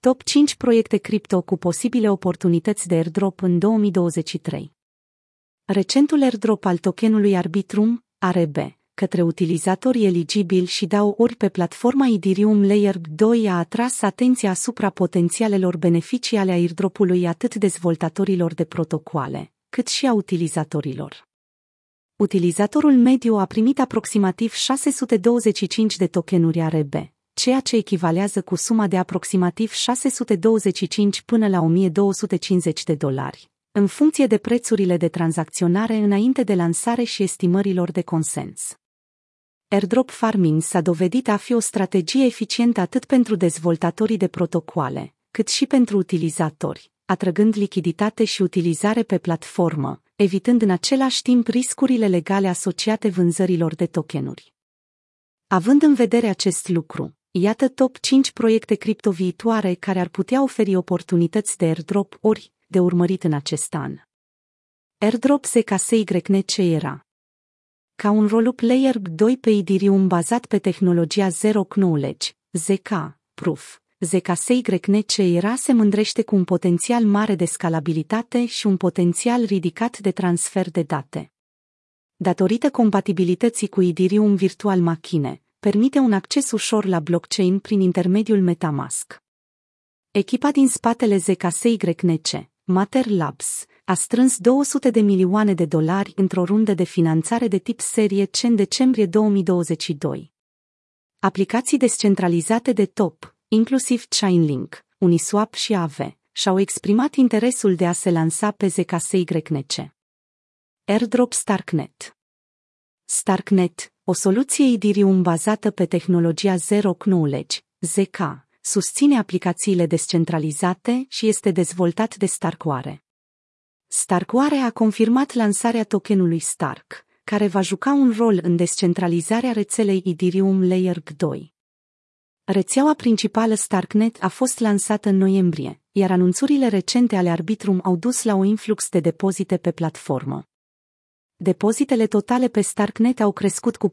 Top 5 proiecte cripto cu posibile oportunități de airdrop în 2023. Recentul airdrop al tokenului Arbitrum, ARB, către utilizatorii eligibili și dau ori pe platforma Ethereum Layer 2 a atras atenția asupra potențialelor beneficii ale airdropului atât dezvoltatorilor de protocoale, cât și a utilizatorilor. Utilizatorul mediu a primit aproximativ 625 de tokenuri ARB, ceea ce echivalează cu suma de aproximativ 625 până la 1250 de dolari, în funcție de prețurile de tranzacționare înainte de lansare și estimărilor de consens. Airdrop farming s-a dovedit a fi o strategie eficientă atât pentru dezvoltatorii de protocoale, cât și pentru utilizatori, atrăgând lichiditate și utilizare pe platformă, evitând în același timp riscurile legale asociate vânzărilor de tokenuri. Având în vedere acest lucru, iată top 5 proiecte cripto viitoare care ar putea oferi oportunități de airdrop ori de urmărit în acest an. Airdrop ZKSYNC era ca un rollup layer 2 pe Ethereum bazat pe tehnologia Zero Knowledge, ZK, Proof, ZKSYNC era se mândrește cu un potențial mare de scalabilitate și un potențial ridicat de transfer de date. Datorită compatibilității cu Ethereum Virtual Machine, permite un acces ușor la blockchain prin intermediul MetaMask. Echipa din spatele ZKSYNC, Mater Labs, a strâns 200 de milioane de dolari într-o rundă de finanțare de tip serie C în decembrie 2022. Aplicații descentralizate de top, inclusiv Chainlink, Uniswap și Aave, și-au exprimat interesul de a se lansa pe ZKSYNC. Airdrop Starknet Starknet, o soluție Ethereum bazată pe tehnologia Zero Knowledge, ZK, susține aplicațiile descentralizate și este dezvoltat de Starkware. Starkware a confirmat lansarea tokenului Stark, care va juca un rol în descentralizarea rețelei Ethereum Layer 2. Rețeaua principală Starknet a fost lansată în noiembrie, iar anunțurile recente ale Arbitrum au dus la un influx de depozite pe platformă. Depozitele totale pe Starknet au crescut cu 45%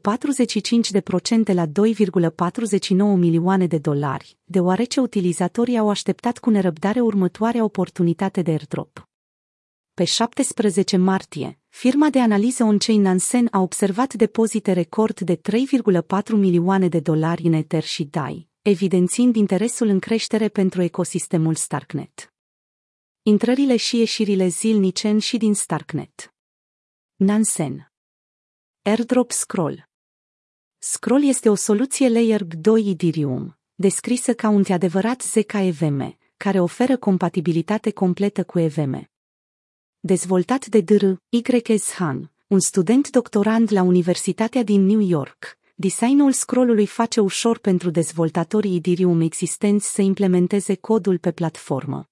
la 2,49 milioane de dolari, deoarece utilizatorii au așteptat cu nerăbdare următoarea oportunitate de airdrop. Pe 17 martie, firma de analiză on-chain Nansen a observat depozite record de 3,4 milioane de dolari în Ether și DAI, evidențiind interesul în creștere pentru ecosistemul Starknet. Intrările și ieșirile zilnice în și din Starknet. Nansen Airdrop Scroll Scroll este o soluție Layer 2 Ethereum, descrisă ca un adevărat ZK-EVM, care oferă compatibilitate completă cu EVM dezvoltat de Dr. Y.S. Han, un student doctorand la Universitatea din New York. Designul scrollului face ușor pentru dezvoltatorii Ethereum existenți să implementeze codul pe platformă.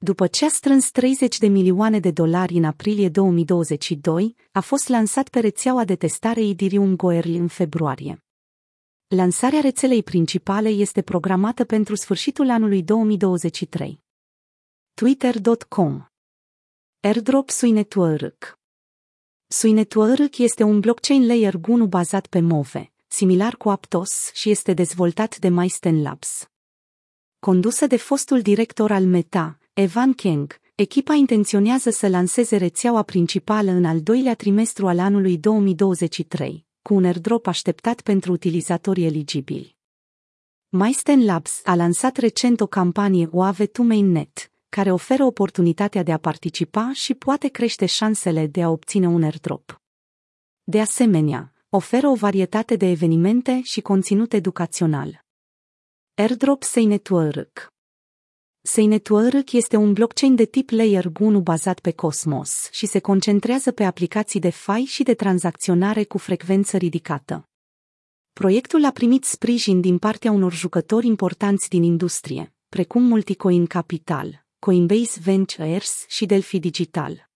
După ce a strâns 30 de milioane de dolari în aprilie 2022, a fost lansat pe rețeaua de testare Ethereum Goerli în februarie. Lansarea rețelei principale este programată pentru sfârșitul anului 2023. Twitter.com Airdrop Sui Network Sui Network este un blockchain layer 1 bazat pe Move, similar cu Aptos și este dezvoltat de Mysten Labs. Condusă de fostul director al Meta, Evan Keng, echipa intenționează să lanseze rețeaua principală în al doilea trimestru al anului 2023, cu un airdrop așteptat pentru utilizatorii eligibili. Mysten Labs a lansat recent o campanie OAVE to Mainnet, care oferă oportunitatea de a participa și poate crește șansele de a obține un airdrop. De asemenea, oferă o varietate de evenimente și conținut educațional. Airdrop Say Network Say Network este un blockchain de tip Layer 1 bazat pe Cosmos și se concentrează pe aplicații de fai și de tranzacționare cu frecvență ridicată. Proiectul a primit sprijin din partea unor jucători importanți din industrie, precum Multicoin Capital, Coinbase Ventures și Delphi Digital.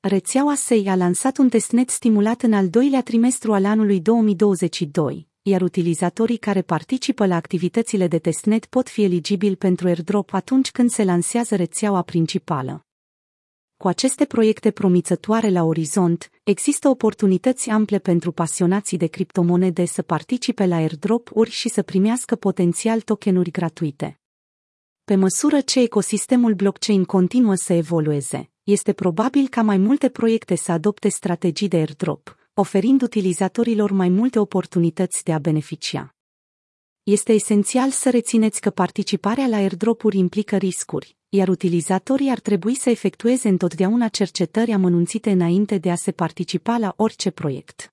Rețeaua SEI a lansat un testnet stimulat în al doilea trimestru al anului 2022, iar utilizatorii care participă la activitățile de testnet pot fi eligibili pentru airdrop atunci când se lansează rețeaua principală. Cu aceste proiecte promițătoare la orizont, există oportunități ample pentru pasionații de criptomonede să participe la airdrop-uri și să primească potențial tokenuri gratuite. Pe măsură ce ecosistemul blockchain continuă să evolueze, este probabil ca mai multe proiecte să adopte strategii de airdrop, oferind utilizatorilor mai multe oportunități de a beneficia. Este esențial să rețineți că participarea la airdropuri implică riscuri, iar utilizatorii ar trebui să efectueze întotdeauna cercetări amănunțite înainte de a se participa la orice proiect.